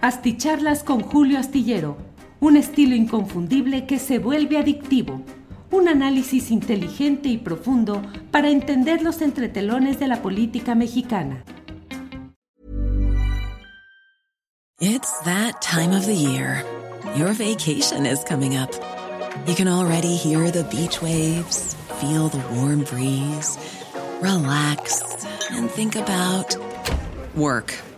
Asticharlas con Julio Astillero, un estilo inconfundible que se vuelve adictivo. Un análisis inteligente y profundo para entender los entretelones de la política mexicana. It's that time of the year. Your vacation is coming up. You can already hear the beach waves, feel the warm breeze, relax, and think about work.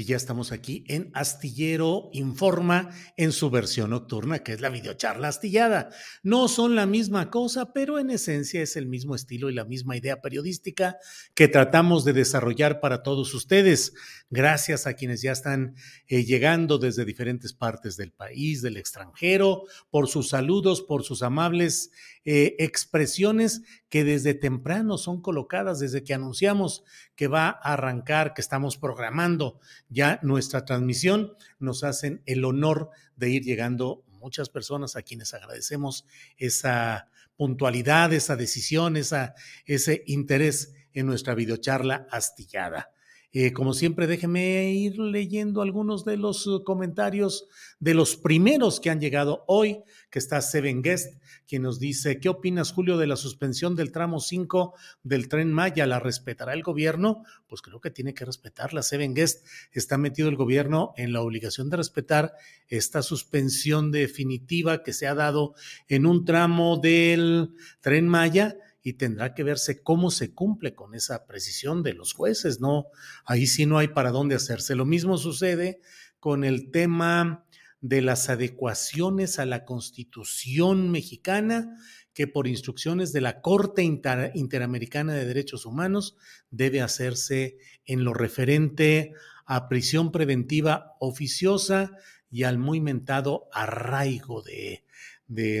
y ya estamos aquí en Astillero Informa en su versión nocturna, que es la videocharla astillada. No son la misma cosa, pero en esencia es el mismo estilo y la misma idea periodística que tratamos de desarrollar para todos ustedes. Gracias a quienes ya están eh, llegando desde diferentes partes del país, del extranjero, por sus saludos, por sus amables eh, expresiones que desde temprano son colocadas, desde que anunciamos que va a arrancar, que estamos programando ya nuestra transmisión, nos hacen el honor de ir llegando muchas personas a quienes agradecemos esa puntualidad, esa decisión, esa, ese interés en nuestra videocharla astillada. Eh, como siempre, déjeme ir leyendo algunos de los uh, comentarios de los primeros que han llegado hoy, que está Seven Guest, quien nos dice, ¿qué opinas, Julio, de la suspensión del tramo 5 del tren Maya? ¿La respetará el gobierno? Pues creo que tiene que respetarla. Seven Guest está metido el gobierno en la obligación de respetar esta suspensión definitiva que se ha dado en un tramo del tren Maya y tendrá que verse cómo se cumple con esa precisión de los jueces, ¿no? Ahí sí no hay para dónde hacerse. Lo mismo sucede con el tema de las adecuaciones a la Constitución mexicana, que por instrucciones de la Corte Interamericana de Derechos Humanos debe hacerse en lo referente a prisión preventiva oficiosa y al muy mentado arraigo de,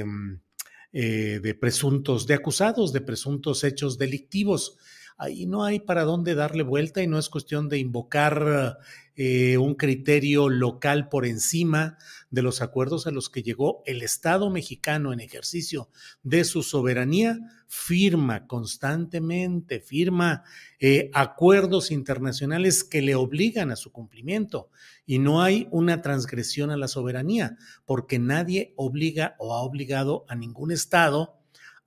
mm, eh, de presuntos, de acusados de presuntos hechos delictivos. Ahí no hay para dónde darle vuelta y no es cuestión de invocar eh, un criterio local por encima de los acuerdos a los que llegó el Estado mexicano en ejercicio de su soberanía, firma constantemente, firma eh, acuerdos internacionales que le obligan a su cumplimiento. Y no hay una transgresión a la soberanía, porque nadie obliga o ha obligado a ningún Estado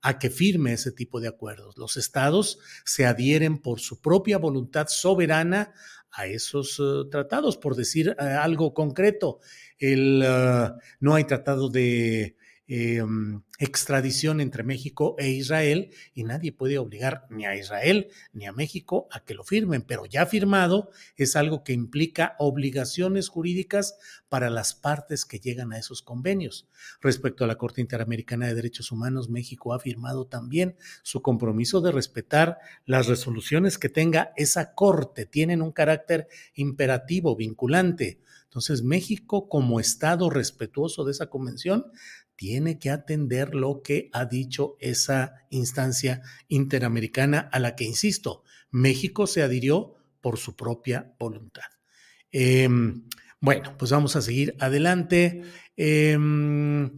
a que firme ese tipo de acuerdos. Los estados se adhieren por su propia voluntad soberana a esos uh, tratados, por decir uh, algo concreto. El, uh, no hay tratado de eh, extradición entre México e Israel y nadie puede obligar ni a Israel ni a México a que lo firmen, pero ya firmado es algo que implica obligaciones jurídicas para las partes que llegan a esos convenios. Respecto a la Corte Interamericana de Derechos Humanos, México ha firmado también su compromiso de respetar las resoluciones que tenga esa Corte, tienen un carácter imperativo, vinculante. Entonces, México, como Estado respetuoso de esa convención, tiene que atender lo que ha dicho esa instancia interamericana a la que, insisto, México se adhirió por su propia voluntad. Em, bueno, pues vamos a seguir adelante. Em,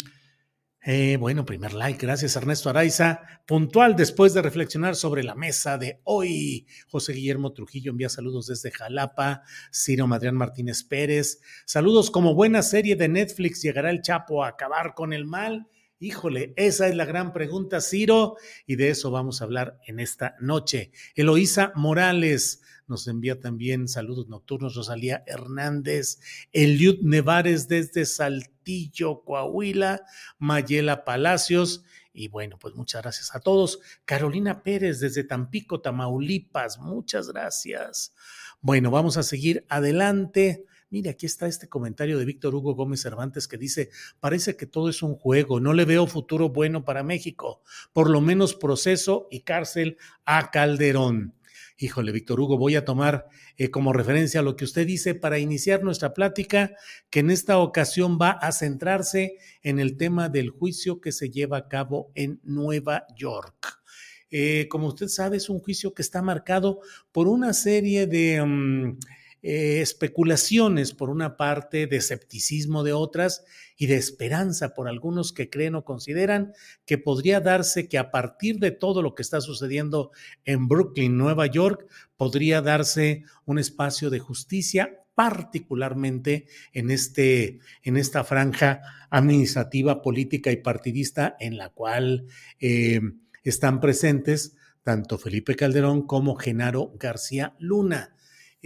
eh, bueno, primer like, gracias Ernesto Araiza. Puntual después de reflexionar sobre la mesa de hoy. José Guillermo Trujillo envía saludos desde Jalapa. Ciro Madrián Martínez Pérez. Saludos como buena serie de Netflix. ¿Llegará el Chapo a acabar con el mal? Híjole, esa es la gran pregunta, Ciro, y de eso vamos a hablar en esta noche. Eloísa Morales nos envía también saludos nocturnos Rosalía Hernández, Eliud Nevares desde Saltillo, Coahuila, Mayela Palacios. Y bueno, pues muchas gracias a todos. Carolina Pérez desde Tampico, Tamaulipas, muchas gracias. Bueno, vamos a seguir adelante. Mire, aquí está este comentario de Víctor Hugo Gómez Cervantes que dice, parece que todo es un juego, no le veo futuro bueno para México, por lo menos proceso y cárcel a Calderón. Híjole, Víctor Hugo, voy a tomar eh, como referencia lo que usted dice para iniciar nuestra plática, que en esta ocasión va a centrarse en el tema del juicio que se lleva a cabo en Nueva York. Eh, como usted sabe, es un juicio que está marcado por una serie de... Mm, eh, especulaciones por una parte, de escepticismo de otras y de esperanza por algunos que creen o consideran que podría darse que a partir de todo lo que está sucediendo en Brooklyn, Nueva York, podría darse un espacio de justicia particularmente en, este, en esta franja administrativa, política y partidista en la cual eh, están presentes tanto Felipe Calderón como Genaro García Luna.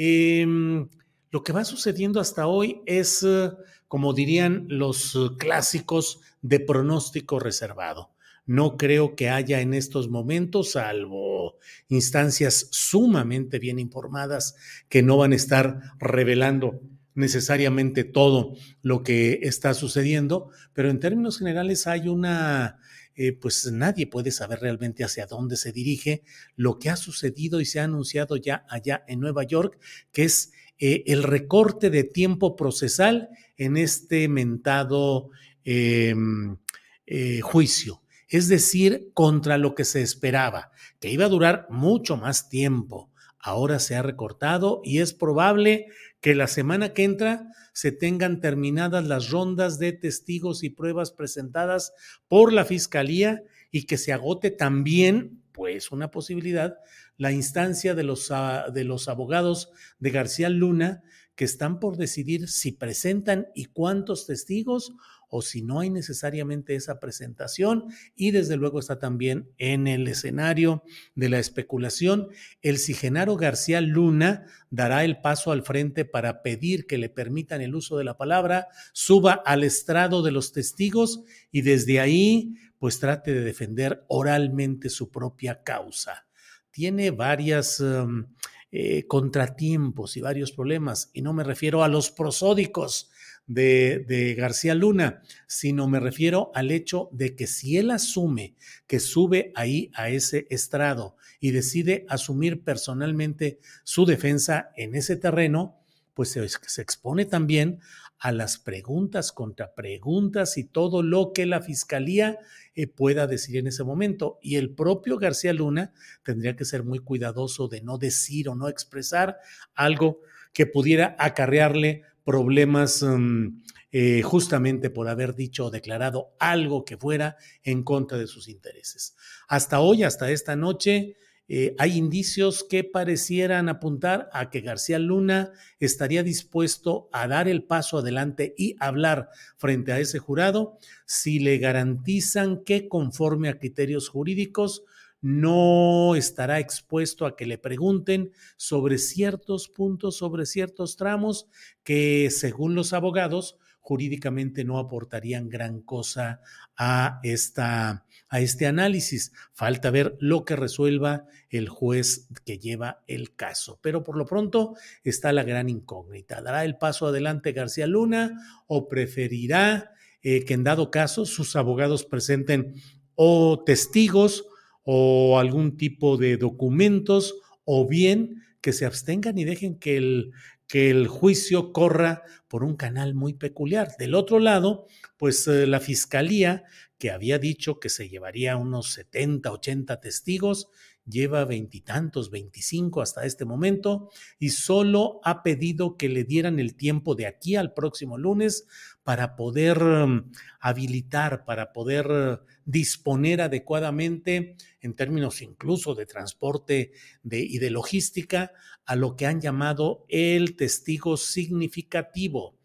Em, lo que va sucediendo hasta hoy es, eh, como dirían los eh, clásicos, de pronóstico reservado. No creo que haya en estos momentos, salvo instancias sumamente bien informadas que no van a estar revelando necesariamente todo lo que está sucediendo, pero en términos generales hay una eh, pues nadie puede saber realmente hacia dónde se dirige lo que ha sucedido y se ha anunciado ya allá en Nueva York, que es eh, el recorte de tiempo procesal en este mentado em, eh, juicio. Es decir, contra lo que se esperaba, que iba a durar mucho más tiempo. Ahora se ha recortado y es probable que la semana que entra se tengan terminadas las rondas de testigos y pruebas presentadas por la Fiscalía y que se agote también, pues una posibilidad, la instancia de los, ah, de los abogados de García Luna que están por decidir si presentan y cuántos testigos o si no hay necesariamente esa presentación. Y desde luego está también en el escenario de la especulación el si Genaro García Luna dará el paso al frente para pedir que le permitan el uso de la palabra, suba al estrado de los testigos y desde ahí pues trate de defender oralmente su propia causa. Tiene varias... Um, eh, contratiempos y varios problemas, y no me refiero a los prosódicos de, García Luna, sino me refiero al hecho de que si él asume que sube ahí a ese estrado y decide asumir personalmente su defensa en ese terreno, pues se, expone también a las preguntas contra preguntas y todo lo que la fiscalía eh, pueda decir en ese momento. Y el propio García Luna tendría que ser muy cuidadoso de no decir o no expresar algo que pudiera acarrearle problemas mm, eh, justamente por haber dicho o declarado algo que fuera en contra de sus intereses. Hasta hoy, hasta esta noche, eh, hay indicios que parecieran apuntar a que García Luna estaría dispuesto a dar el paso adelante y hablar frente a ese jurado si le garantizan que conforme a criterios jurídicos no estará expuesto a que le pregunten sobre ciertos puntos, sobre ciertos tramos que, según los abogados, jurídicamente no aportarían gran cosa a, esta, a este análisis. Falta ver lo que resuelva el juez que lleva el caso. Pero por lo pronto está la gran incógnita. ¿Dará el paso adelante García Luna o preferirá eh, que en dado caso sus abogados presenten o testigos o algún tipo de documentos o bien que se abstengan y dejen que el, que el juicio corra por un canal muy peculiar. Del otro lado, pues eh, la fiscalía, que había dicho que se llevaría unos 70, 80 testigos, lleva veintitantos, veinticinco hasta este momento, y solo ha pedido que le dieran el tiempo de aquí al próximo lunes para poder mm, habilitar, para poder disponer adecuadamente, en términos incluso de transporte y de logística, a lo que han llamado el testigo significativo.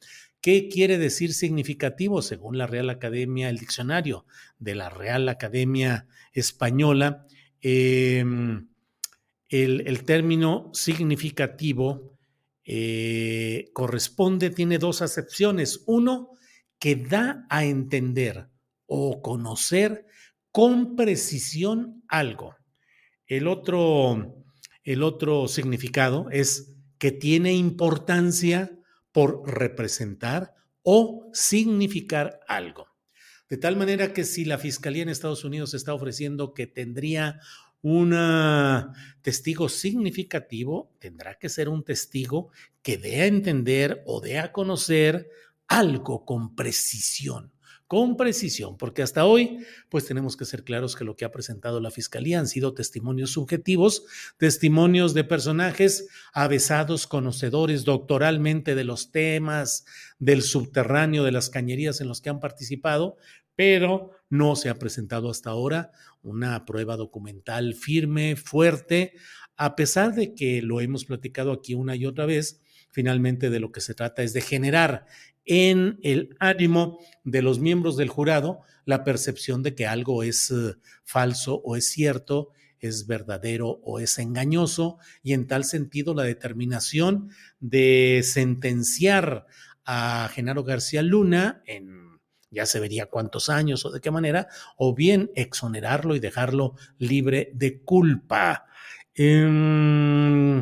¿Qué quiere decir significativo? Según la Real Academia, el diccionario de la Real Academia Española, em, el, término significativo eh, corresponde, tiene dos acepciones. Uno, que da a entender o conocer con precisión algo. El otro, el otro significado es que tiene importancia por representar o significar algo. De tal manera que si la Fiscalía en Estados Unidos está ofreciendo que tendría un testigo significativo, tendrá que ser un testigo que dé a entender o dé a conocer algo con precisión con precisión, porque hasta hoy, pues tenemos que ser claros que lo que ha presentado la Fiscalía han sido testimonios subjetivos, testimonios de personajes avesados, conocedores doctoralmente de los temas, del subterráneo, de las cañerías en los que han participado, pero no se ha presentado hasta ahora una prueba documental firme, fuerte, a pesar de que lo hemos platicado aquí una y otra vez, finalmente de lo que se trata es de generar en el ánimo de los miembros del jurado la percepción de que algo es eh, falso o es cierto, es verdadero o es engañoso, y en tal sentido la determinación de sentenciar a Genaro García Luna en ya se vería cuántos años o de qué manera, o bien exonerarlo y dejarlo libre de culpa. Em,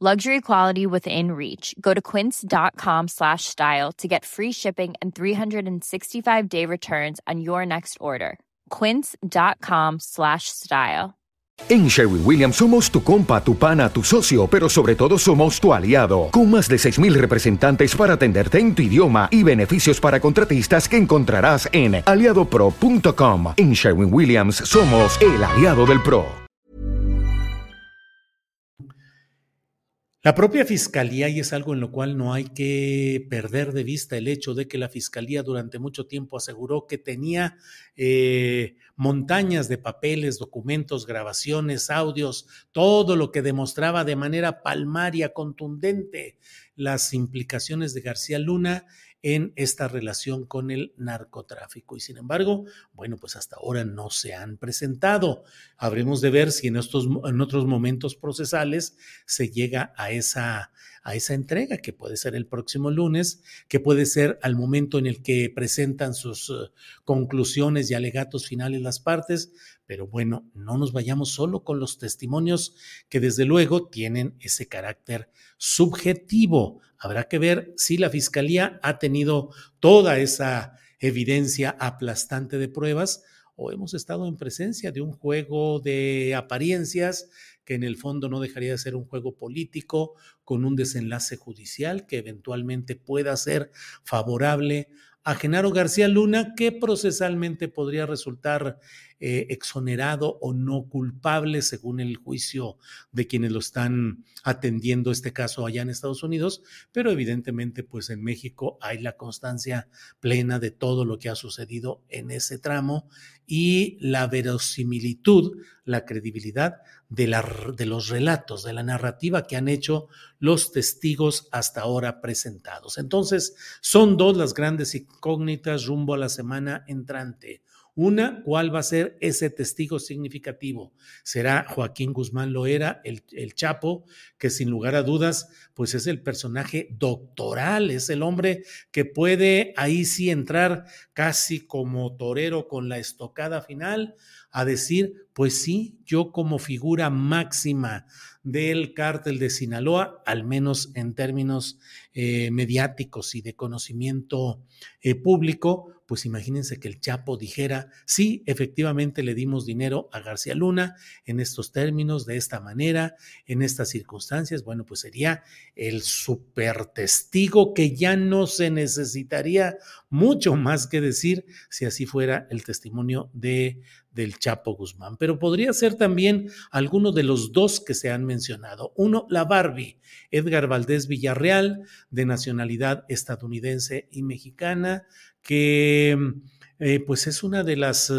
Luxury quality within reach. Go to quince.com slash style to get free shipping and 365 day returns on your next order. Quince.com slash style. En Sherwin Williams somos tu compa, tu pana, tu socio, pero sobre todo somos tu aliado. Con más de 6.000 representantes para atenderte en tu idioma y beneficios para contratistas que encontrarás en aliadopro.com. En Sherwin Williams somos el aliado del PRO. La propia fiscalía, y es algo en lo cual no hay que perder de vista el hecho de que la fiscalía durante mucho tiempo aseguró que tenía eh, montañas de papeles, documentos, grabaciones, audios, todo lo que demostraba de manera palmaria, contundente, las implicaciones de García Luna en esta relación con el narcotráfico. Y sin embargo, bueno, pues hasta ahora no se han presentado. Habremos de ver si en, estos, en otros momentos procesales se llega a esa, a esa entrega, que puede ser el próximo lunes, que puede ser al momento en el que presentan sus eh, conclusiones y alegatos finales las partes, pero bueno, no nos vayamos solo con los testimonios que desde luego tienen ese carácter subjetivo. Habrá que ver si la Fiscalía ha tenido toda esa evidencia aplastante de pruebas o hemos estado en presencia de un juego de apariencias que en el fondo no dejaría de ser un juego político con un desenlace judicial que eventualmente pueda ser favorable a Genaro García Luna, que procesalmente podría resultar eh, exonerado o no culpable según el juicio de quienes lo están atendiendo este caso allá en Estados Unidos, pero evidentemente pues en México hay la constancia plena de todo lo que ha sucedido en ese tramo y la verosimilitud, la credibilidad de, los relatos, de la narrativa que han hecho los testigos hasta ahora presentados. Entonces, son dos las grandes incógnitas rumbo a la semana entrante. Una, ¿cuál va a ser ese testigo significativo? ¿Será Joaquín Guzmán Loera, el, el Chapo, que sin lugar a dudas, pues es el personaje doctoral, es el hombre que puede ahí sí entrar casi como torero con la estocada final a decir, pues sí, yo como figura máxima del cártel de Sinaloa, al menos en términos eh, mediáticos y de conocimiento eh, público, pues imagínense que el Chapo dijera, sí, efectivamente le dimos dinero a García Luna en estos términos, de esta manera, en estas circunstancias, bueno, pues sería el super testigo que ya no se necesitaría mucho más que decir si así fuera el testimonio de del Chapo Guzmán, pero podría ser también alguno de los dos que se han mencionado. Uno, la Barbie, Edgar Valdés Villarreal, de nacionalidad estadounidense y mexicana, que eh, pues es una de las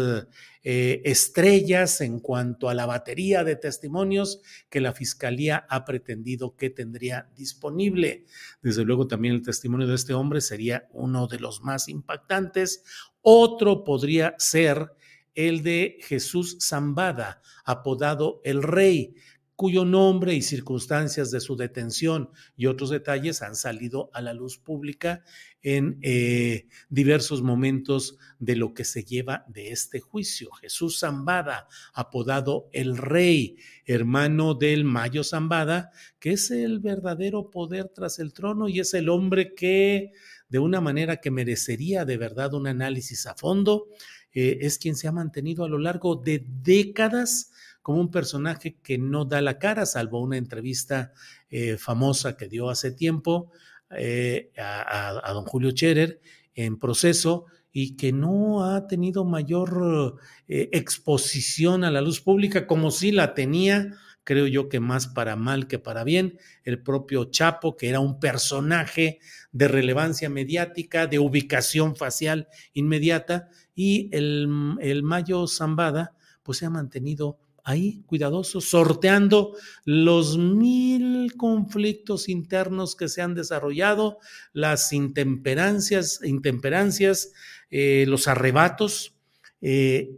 eh, estrellas en cuanto a la batería de testimonios que la Fiscalía ha pretendido que tendría disponible. Desde luego también el testimonio de este hombre sería uno de los más impactantes. Otro podría ser el de Jesús Zambada, apodado el Rey, cuyo nombre y circunstancias de su detención y otros detalles han salido a la luz pública en eh, diversos momentos de lo que se lleva de este juicio. Jesús Zambada, apodado el Rey, hermano del Mayo Zambada, que es el verdadero poder tras el trono y es el hombre que, de una manera que merecería de verdad un análisis a fondo, eh, es quien se ha mantenido a lo largo de décadas como un personaje que no da la cara, salvo una entrevista eh, famosa que dio hace tiempo eh, a, don Julio Scherer en proceso y que no ha tenido mayor exposición a la luz pública como si la tenía, creo yo que más para mal que para bien, el propio Chapo, que era un personaje de relevancia mediática, de ubicación facial inmediata, y el, el Mayo Zambada, pues se ha mantenido ahí cuidadoso, sorteando los mil conflictos internos que se han desarrollado, las intemperancias, intemperancias eh, los arrebatos, eh,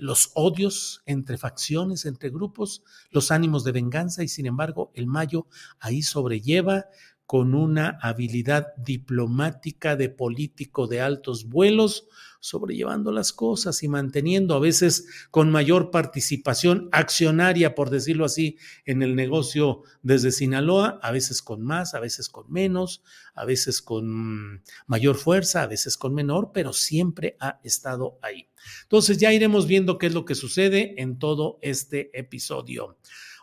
los odios entre facciones, entre grupos, los ánimos de venganza y sin embargo el Mayo ahí sobrelleva con una habilidad diplomática de político de altos vuelos, sobrellevando las cosas y manteniendo a veces con mayor participación accionaria, por decirlo así, en el negocio desde Sinaloa, a veces con más, a veces con menos, a veces con mayor fuerza, a veces con menor, pero siempre ha estado ahí. Entonces ya iremos viendo qué es lo que sucede en todo este episodio.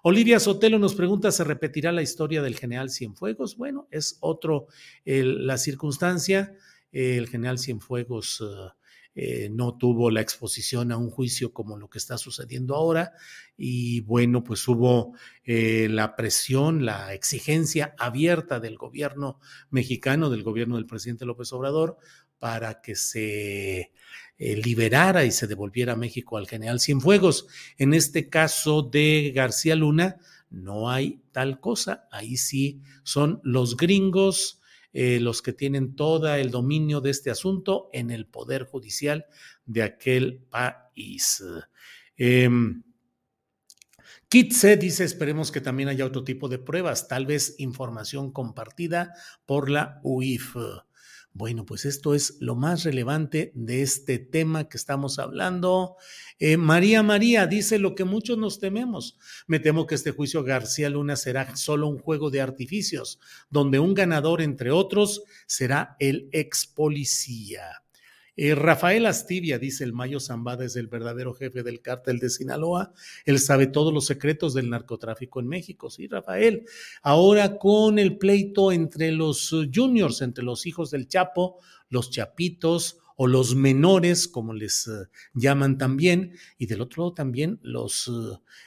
Olivia Sotelo nos pregunta, ¿se repetirá la historia del general Cienfuegos? Bueno, es otro la circunstancia. el general Cienfuegos eh, no tuvo la exposición a un juicio como lo que está sucediendo ahora y bueno, pues hubo eh, la presión, la exigencia abierta del gobierno mexicano, del gobierno del presidente López Obrador, para que se eh, liberara y se devolviera a México al general Cienfuegos. En este caso de García Luna, no hay tal cosa. Ahí sí son los gringos eh, los que tienen todo el dominio de este asunto en el Poder Judicial de aquel país. Eh, Kitse dice, esperemos que también haya otro tipo de pruebas, tal vez información compartida por la UIF. Bueno, pues esto es lo más relevante de este tema que estamos hablando. Eh, María María dice lo que muchos nos tememos. Me temo que este juicio García Luna será solo un juego de artificios, donde un ganador, entre otros, será el ex policía. Eh, Rafael Astivia, dice el Mayo Zambada, es el verdadero jefe del cártel de Sinaloa. Él sabe todos los secretos del narcotráfico en México. Sí, Rafael. Ahora con el pleito entre los juniors, entre los hijos del Chapo, los chapitos o los menores, como les uh, llaman también, y del otro lado también los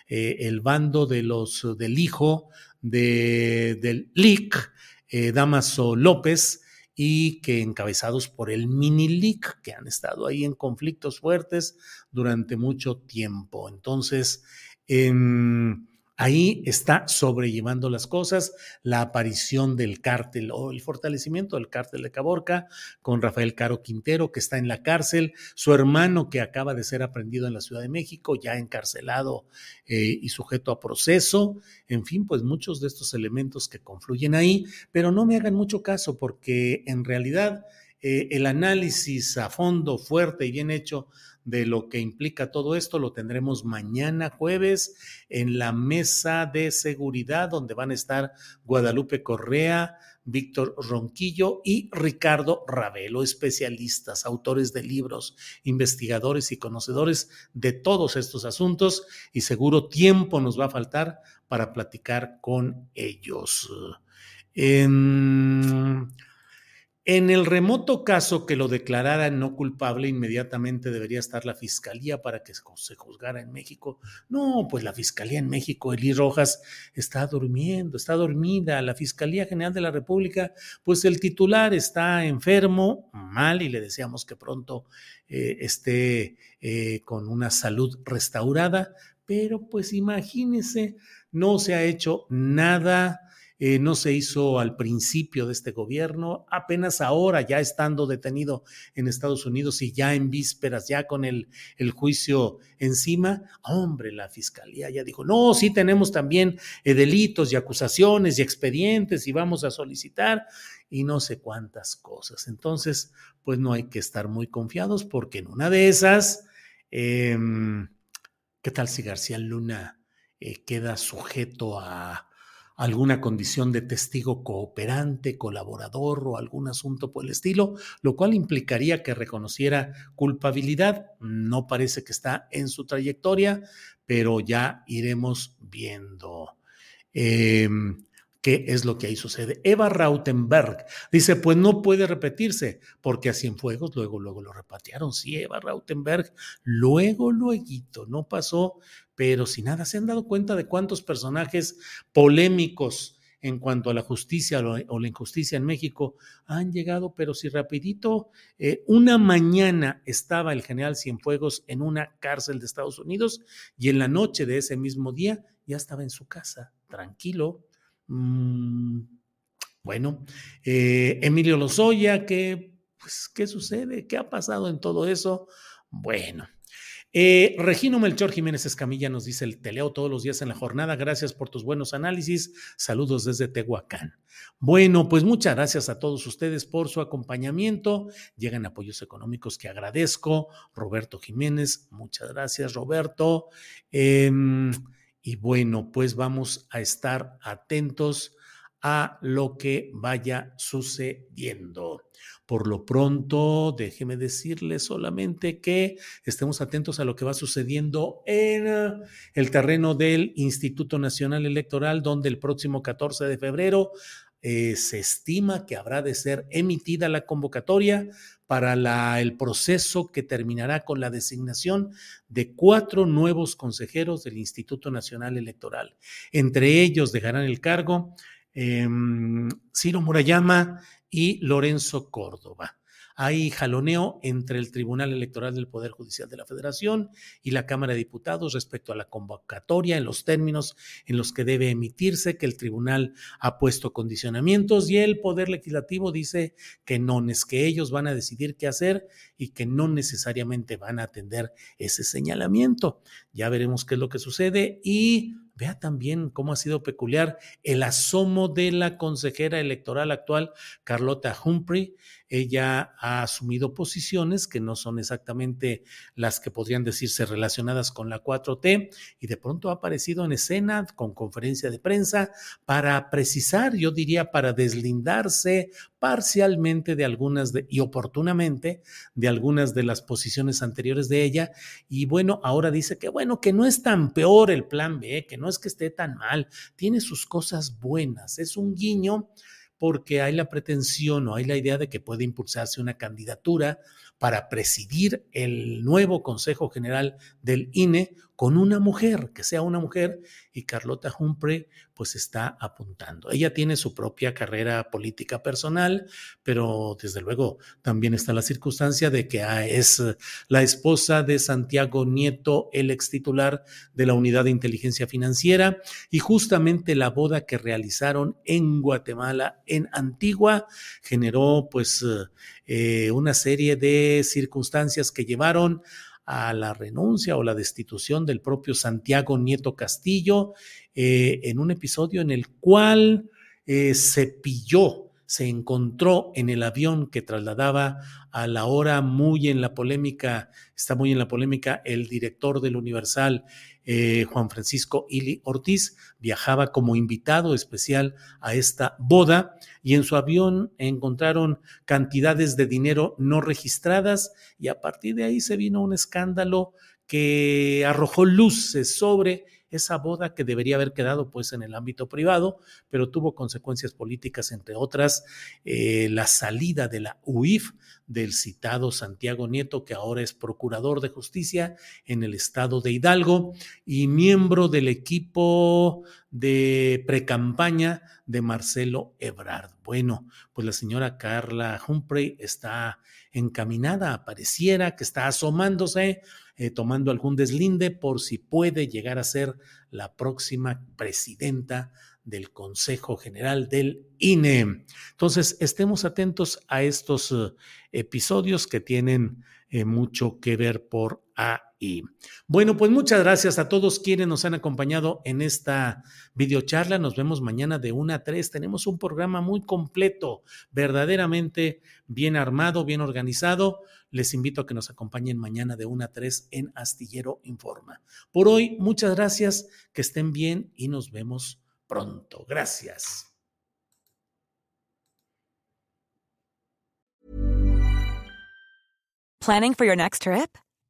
eh, el bando de los del hijo de, del LIC, eh, Damaso López, y que encabezados por el mini que han estado ahí en conflictos fuertes durante mucho tiempo. Entonces, em, Ahí está sobrellevando las cosas la aparición del cártel o el fortalecimiento del cártel de Caborca con Rafael Caro Quintero, que está en la cárcel, su hermano que acaba de ser aprendido en la Ciudad de México, ya encarcelado eh, y sujeto a proceso, en fin, pues muchos de estos elementos que confluyen ahí, pero no me hagan mucho caso porque en realidad eh, el análisis a fondo, fuerte y bien hecho de lo que implica todo esto lo tendremos mañana jueves en la mesa de seguridad donde van a estar Guadalupe Correa, Víctor Ronquillo y Ricardo Ravelo, especialistas, autores de libros, investigadores y conocedores de todos estos asuntos y seguro tiempo nos va a faltar para platicar con ellos. En el remoto caso que lo declarara no culpable, inmediatamente debería estar la fiscalía para que se juzgara en México. No, pues la fiscalía en México, Eli Rojas, está durmiendo, está dormida. La Fiscalía General de la República, pues el titular está enfermo, mal, y le deseamos que pronto eh, esté eh, con una salud restaurada. Pero pues imagínese, no se ha hecho nada eh, no se hizo al principio de este gobierno, apenas ahora, ya estando detenido en Estados Unidos y ya en vísperas, ya con el, el juicio encima, hombre, la fiscalía ya dijo, no, sí tenemos también eh, delitos y acusaciones y expedientes y vamos a solicitar y no sé cuántas cosas. Entonces, pues no hay que estar muy confiados porque en una de esas, em, ¿qué tal si García Luna eh, queda sujeto a alguna condición de testigo cooperante, colaborador o algún asunto por el estilo, lo cual implicaría que reconociera culpabilidad. No parece que está en su trayectoria, pero ya iremos viendo. Em, ¿Qué es lo que ahí sucede? Eva Rautenberg dice, pues no puede repetirse, porque a Cienfuegos luego, luego lo repatearon. Sí, Eva Rautenberg, luego, luego, no pasó pero si nada, ¿se han dado cuenta de cuántos personajes polémicos en cuanto a la justicia o la injusticia en México han llegado, pero si rapidito, eh, una mañana estaba el general Cienfuegos en una cárcel de Estados Unidos y en la noche de ese mismo día ya estaba en su casa, tranquilo. Mm, bueno, eh, Emilio Lozoya, ¿qué, pues, ¿qué sucede? ¿Qué ha pasado en todo eso? Bueno, eh, Regino Melchor Jiménez Escamilla nos dice, el te leo todos los días en la jornada, gracias por tus buenos análisis, saludos desde Tehuacán. Bueno, pues muchas gracias a todos ustedes por su acompañamiento, llegan apoyos económicos que agradezco, Roberto Jiménez, muchas gracias Roberto. Em, y bueno, pues vamos a estar atentos a lo que vaya sucediendo. Por lo pronto, déjeme decirle solamente que estemos atentos a lo que va sucediendo en eh, el terreno del Instituto Nacional Electoral, donde el próximo 14 de febrero eh, se estima que habrá de ser emitida la convocatoria para el proceso que terminará con la designación de cuatro nuevos consejeros del Instituto Nacional Electoral. Entre ellos dejarán el cargo em, Ciro Murayama y Lorenzo Córdoba. Hay jaloneo entre el Tribunal Electoral del Poder Judicial de la Federación y la Cámara de Diputados respecto a la convocatoria en los términos en los que debe emitirse, que el tribunal ha puesto condicionamientos y el Poder Legislativo dice que no, es que ellos van a decidir qué hacer y que no necesariamente van a atender ese señalamiento. Ya veremos qué es lo que sucede y Vea también cómo ha sido peculiar el asomo de la consejera electoral actual, Carlota Humphrey. Ella ha asumido posiciones que no son exactamente las que podrían decirse relacionadas con la 4T y de pronto ha aparecido en escena con conferencia de prensa para precisar, yo diría, para deslindarse parcialmente de algunas de, y oportunamente de algunas de las posiciones anteriores de ella. Y bueno, ahora dice que bueno, que no es tan peor el plan B, que no es que esté tan mal, tiene sus cosas buenas, es un guiño porque hay la pretensión o hay la idea de que puede impulsarse una candidatura para presidir el nuevo Consejo General del INE con una mujer, que sea una mujer, y Carlota Humphrey pues está apuntando. Ella tiene su propia carrera política personal, pero desde luego también está la circunstancia de que ah, es la esposa de Santiago Nieto, el ex titular de la Unidad de Inteligencia Financiera, y justamente la boda que realizaron en Guatemala, en Antigua, generó pues eh, una serie de circunstancias que llevaron a la renuncia o la destitución del propio Santiago Nieto Castillo eh, en un episodio en el cual eh, se pilló, se encontró en el avión que trasladaba a la hora muy en la polémica, está muy en la polémica, el director del Universal, eh, Juan Francisco Ili Ortiz, viajaba como invitado especial a esta boda y en su avión encontraron cantidades de dinero no registradas y a partir de ahí se vino un escándalo que arrojó luces sobre esa boda que debería haber quedado pues en el ámbito privado, pero tuvo consecuencias políticas, entre otras, eh, la salida de la UIF del citado Santiago Nieto, que ahora es procurador de justicia en el estado de Hidalgo y miembro del equipo de precampaña de Marcelo Ebrard. Bueno, pues la señora Carla Humphrey está encaminada, pareciera que está asomándose, eh, tomando algún deslinde por si puede llegar a ser la próxima presidenta del Consejo General del INE. Entonces, estemos atentos a estos eh, episodios que tienen eh, mucho que ver por ahí. Bueno, pues muchas gracias a todos quienes nos han acompañado en esta videocharla. Nos vemos mañana de 1 a 3. Tenemos un programa muy completo, verdaderamente bien armado, bien organizado. Les invito a que nos acompañen mañana de 1 a 3 en Astillero Informa. Por hoy, muchas gracias, que estén bien y nos vemos pronto. Gracias. Planning for your next trip?